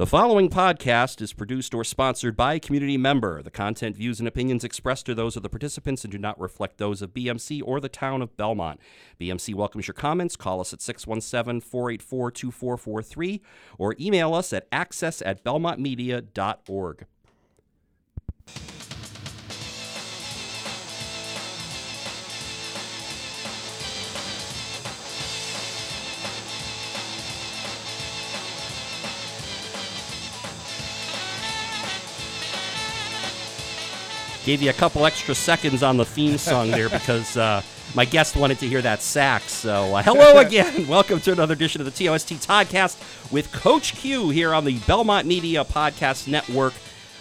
The following podcast is produced or sponsored by a community member. The content, views, and opinions expressed are those of the participants and do not reflect those of BMC or the town of Belmont. BMC welcomes your comments. Call us at 617 484 2443 or email us at access at belmontmedia.org. Gave you a couple extra seconds on the theme song there because uh, my guest wanted to hear that sax. So, uh, hello again. Welcome to another edition of the TOST Podcast with Coach Q here on the Belmont Media Podcast Network.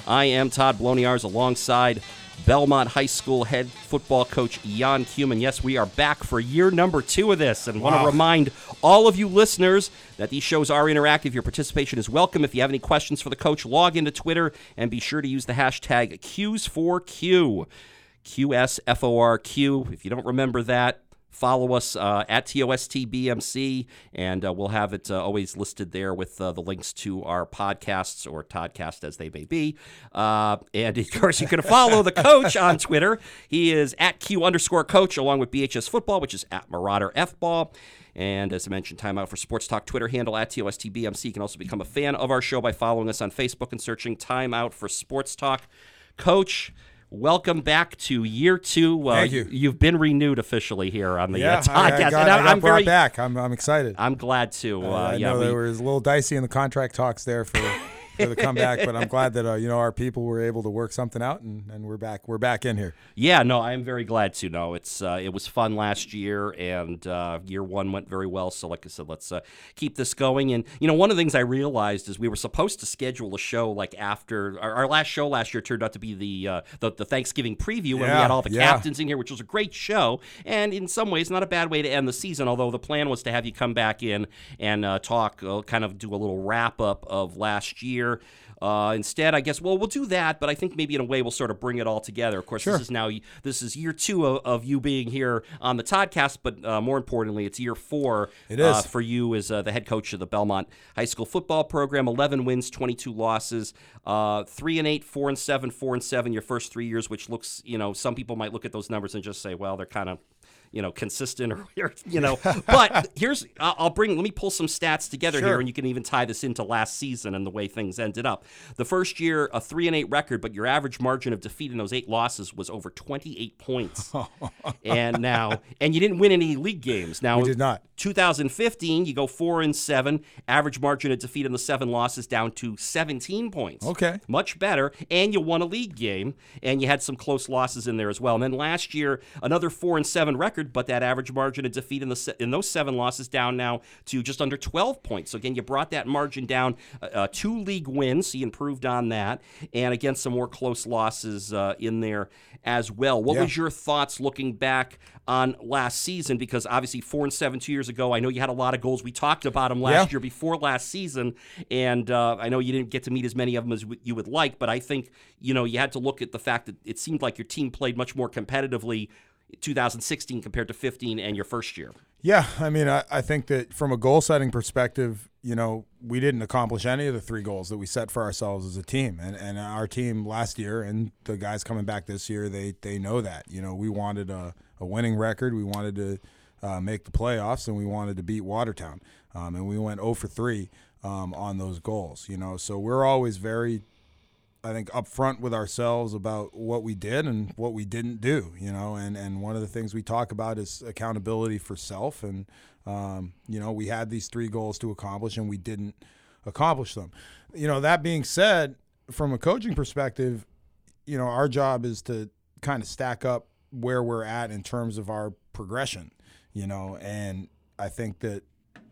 I am Todd Bloniars alongside Belmont High School head football coach Jan Cumin. Yes, we are back for year number two of this and want to remind all of you listeners that these shows are interactive. Your participation is welcome. If you have any questions for the coach, log into Twitter and be sure to use the hashtag Qs4Q. QSFORQ. If you don't remember that, follow us uh, at TOSTBMC, and uh, we'll have it uh, always listed there with uh, the links to our podcasts or Toddcast as they may be. Uh, and of course, you can follow the coach on Twitter. He is at Q underscore coach, along with BHS Football, which is at Marauder F Ball. And as I mentioned, Timeout for Sports Talk Twitter handle at TOSTBMC. You can also become a fan of our show by following us on Facebook and searching Timeout for Sports Talk. Coach, welcome back to year two. Uh, Thank you. You've been renewed officially here on the Yeah, uh, podcast. I, I got, and I got I'm brought very, back. I'm, I'm excited. I'm glad to. Uh, I yeah, know we- there was a little dicey in the contract talks there for, for the comeback, but I'm glad that uh, you know our people were able to work something out, and, and we're back. We're back in here. Yeah, no, I am very glad to. No, it's uh, it was fun last year, and uh, year one went very well. So, like I said, let's uh, keep this going. And you know, one of the things I realized is we were supposed to schedule a show like after our, our last show last year turned out to be the uh, the, the Thanksgiving preview, and we had all the yeah. captains in here, which was a great show, and in some ways not a bad way to end the season. Although the plan was to have you come back in and uh, talk, uh, kind of do a little wrap up of last year. Uh, instead, I guess, well, we'll do that, but I think maybe in a way we'll sort of bring it all together. Of course, Sure. this is now this is year two of, of you being here on the Toddcast, but uh, more importantly, it's year four It Uh, for you as uh, the head coach of the Belmont High School football program. Eleven wins, twenty-two losses, uh, three and eight, four and seven, four and seven. Your first three years, which looks, you know, some people might look at those numbers and just say, well, they're kind of you know, consistent or, or, you know. But here's, I'll bring, let me pull some stats together here, and you can even tie this into last season and the way things ended up. The first year, a three and eight record, but your average margin of defeat in those eight losses was over 28 points. and now, and you didn't win any league games. Now, We did not. 2015, you go four and seven. Average margin of defeat in the seven losses down to 17 points. Okay. Much better. And you won a league game, and you had some close losses in there as well. And then last year, another four and seven record, but that average margin of defeat in the se- in those seven losses down now to just under 12 points. So again, you brought that margin down. Uh, uh, two league wins, so you improved on that, and again some more close losses uh, in there as well. What Yeah. was your thoughts looking back on last season? Because obviously four and seven two years ago, I know you had a lot of goals. We talked about them last Yeah. year before last season, and uh, I know you didn't get to meet as many of them as you would like. But I think you know you had to look at the fact that it seemed like your team played much more competitively. 2016 compared to 15 and your first year. Yeah, I mean, I, I think that from a goal setting perspective, you know, we didn't accomplish any of the three goals that we set for ourselves as a team. And and our team last year and the guys coming back this year, they they know that. You know, we wanted a, a winning record. We wanted to uh, make the playoffs, and we wanted to beat Watertown. Um, and we went 0 for 3 um, on those goals. You know, so we're always very I think upfront with ourselves about what we did and what we didn't do, you know, and, and one of the things we talk about is accountability for self. And, um, you know, we had these three goals to accomplish and we didn't accomplish them. You know, that being said, from a coaching perspective, you know, our job is to kind of stack up where we're at in terms of our progression, you know, and I think that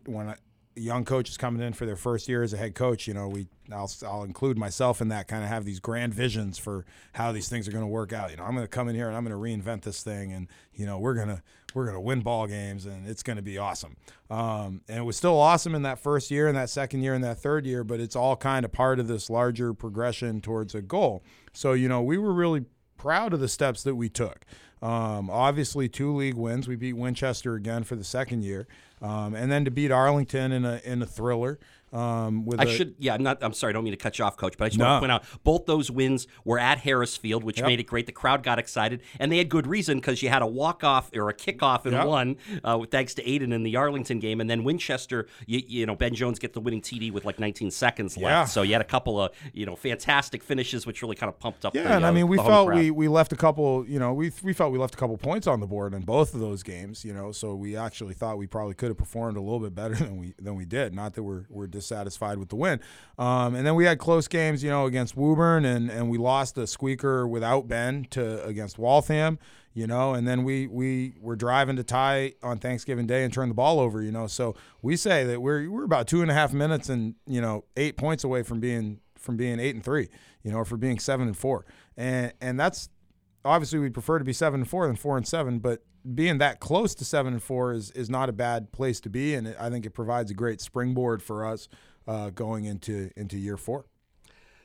when I, young coaches coming in for their first year as a head coach, you know, we I'll, I'll include myself in that kind of have these grand visions for how these things are going to work out. You know, I'm going to come in here and I'm going to reinvent this thing, and you know, we're gonna we're gonna win ball games, and it's going to be awesome. Um, and it was still awesome in that first year, and that second year, and that third year, but it's all kind of part of this larger progression towards a goal. So you know, we were really proud of the steps that we took. Um, obviously, two league wins. We beat Winchester again for the second year, um, and then to beat Arlington in a in a thriller. Um, with I a- should, yeah, I'm not. I'm sorry, I don't mean to cut you off, Coach, but I just No. want to point out both those wins were at Harris Field, which Yep. made it great. The crowd got excited, and they had good reason because you had a walk off or a kickoff in Yep. one, uh, thanks to Aiden in the Arlington game, and then Winchester. You, you know, Ben Jones get the winning TD with like 19 seconds left, Yeah. so you had a couple of you know fantastic finishes, which really kind of pumped up. Yeah, the, and I uh, mean, we felt crowd. we, we left a couple. You know, we we felt we left a couple points on the board in both of those games. You know, so we actually thought we probably could have performed a little bit better than we than we did. Not that we're we're dissatisfied with the win. Um, and then we had close games. You know, against Woburn, and and we lost a squeaker without Ben to against Waltham. You know, and then we we were driving to tie on Thanksgiving Day and turn the ball over. You know, so we say that we're we're about two and a half minutes and you know eight points away from being from being eight and three, you know, or for being seven and four, and and that's obviously we'd prefer to be seven and four than four and seven, but being that close to seven and four is is not a bad place to be, and it, I think it provides a great springboard for us uh, going into into year four.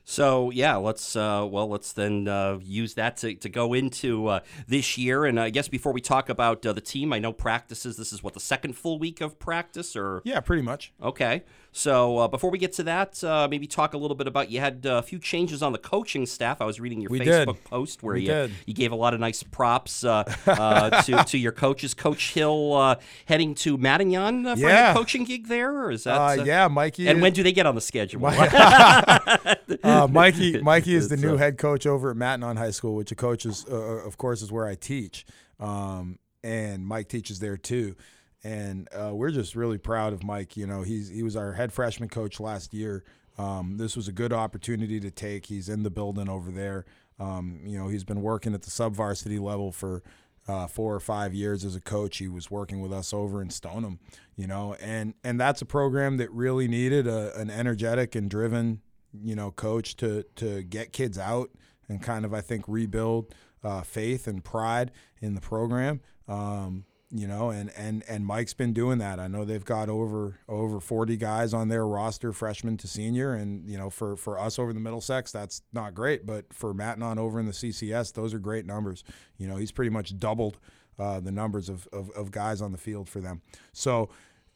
So yeah, let's uh, well let's then uh, use that to, to go into uh, this year. And I guess before we talk about uh, the team, I know practices. This is what the second full week of practice, or Yeah, pretty much. okay. So uh, before we get to that, uh, maybe talk a little bit about you had uh, a few changes on the coaching staff. I was reading your We Facebook did. post where We you did. you gave a lot of nice props uh, uh, to to your coaches. Coach Hill uh, heading to Matignon uh, for Yeah. a coaching gig there, or is that? Yeah, Mikey. And is- when do they get on the schedule? uh, Mikey, Mikey is the new head coach over at Matignon High School, which a coach is, uh, of course, is where I teach, um, and Mike teaches there too. And uh, we're just really proud of Mike. You know, he's he was our head freshman coach last year. Um, this was a good opportunity to take. He's in the building over there. Um, you know, he's been working at the sub varsity level for uh, four or five years as a coach. He was working with us over in Stoneham, you know, and and that's a program that really needed a, an energetic and driven, you know, coach to to get kids out and kind of I think rebuild uh, faith and pride in the program. Um, you know, and, and and Mike's been doing that. I know they've got over over 40 guys on their roster, freshman to senior, and you know, for for us over the Middlesex, that's not great, but for Matignon over in the CCS, those are great numbers. You know, he's pretty much doubled uh, the numbers of, of of guys on the field for them. So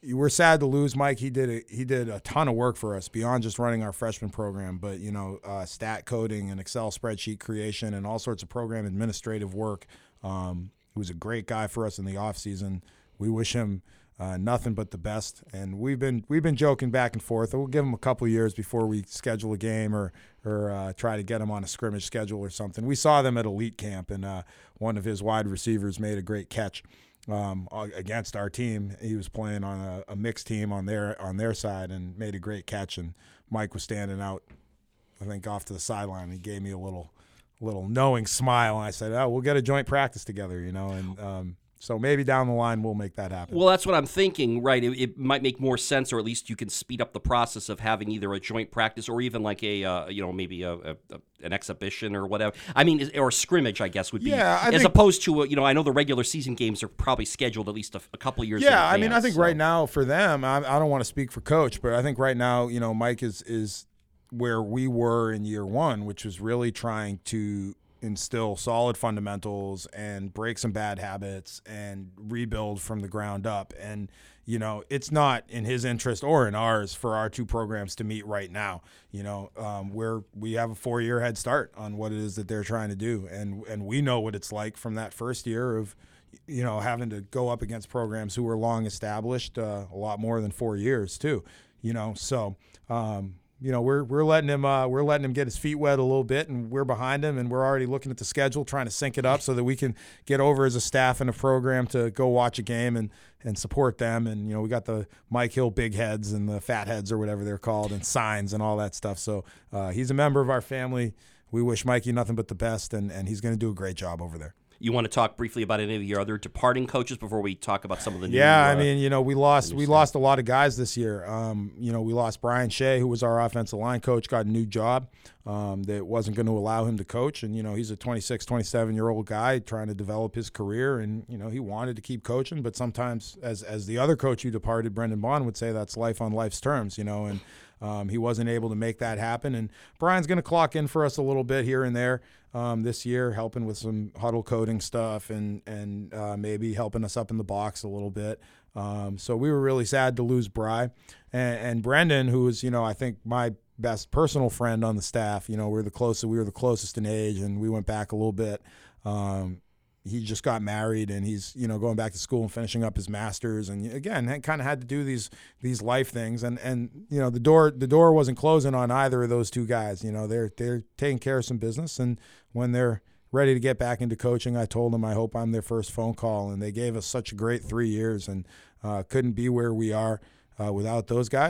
we're sad to lose Mike. He did a, he did a ton of work for us beyond just running our freshman program, but you know, uh, stat coding and Excel spreadsheet creation and all sorts of program administrative work. Um, he was a great guy for us in the off season. We wish him uh, nothing but the best, and we've been we've been joking back and forth. We'll give him a couple years before we schedule a game or or uh, try to get him on a scrimmage schedule or something. We saw them at elite camp, and uh, one of his wide receivers made a great catch um, against our team. He was playing on a, a mixed team on their on their side and made a great catch. And Mike was standing out, I think, off to the sideline. He gave me a little little knowing smile, and I said, "Oh, we'll get a joint practice together," you know. And um, so maybe down the line we'll make that happen. Well, that's what I'm thinking, right? It, it might make more sense, or at least you can speed up the process of having either a joint practice or even like a, uh, you know, maybe a, a, an exhibition or whatever. I mean, or a scrimmage, I guess would be. Yeah, I as think- opposed to, uh, you know, I know the regular season games are probably scheduled at least a, a couple years. Yeah, I mean, I think so. right now for them, I, I don't want to speak for coach, but I think right now, you know, Mike is is where we were in year one, which was really trying to instill solid fundamentals and break some bad habits and rebuild from the ground up. And you know, it's not in his interest or in ours for our two programs to meet right now. You know, um, where we have a four year head start on what it is that they're trying to do, and and we know what it's like from that first year of you know, having to go up against programs who were long established, uh, a lot more than four years too. You know, so um, you know we're we're letting him uh, we're letting him get his feet wet a little bit, and we're behind him, and we're already looking at the schedule, trying to sync it up so that we can get over as a staff and a program to go watch a game and and support them. And you know, we got the Mike Hill big heads and the fat heads or whatever they're called, and signs and all that stuff. So uh, he's a member of our family. We wish Mikey nothing but the best, and, and he's going to do a great job over there. You want to talk briefly about any of your other departing coaches before we talk about some of the new? Yeah, I uh, mean, you know, we lost we lost a lot of guys this year. Um, you know, we lost Brian Shea, who was our offensive line coach, got a new job um, that wasn't going to allow him to coach. And, you know, he's a 26, 27 year old guy trying to develop his career. And, you know, he wanted to keep coaching, but sometimes, as, as the other coach who departed, Brendan Bond, would say, that's life on life's terms, you know. And um, he wasn't able to make that happen. And Brian's going to clock in for us a little bit here and there um, this year, helping with some Hudl coding stuff and and uh, maybe helping us up in the box a little bit. Um, so we were really sad to lose Bry and, and Brendan, who was you know I think my best personal friend on the staff. You know, we are the closest. We were the closest in age, and we went back a little bit. Um, he just got married, and he's you know going back to school and finishing up his masters. And again, kind of had to do these these life things. And and you know the door the door wasn't closing on either of those two guys. You know, they're they're taking care of some business, and when they're ready to get back into coaching, I told them I hope I'm their first phone call, and they gave us such a great three years, and uh, couldn't be where we are uh, without those guys.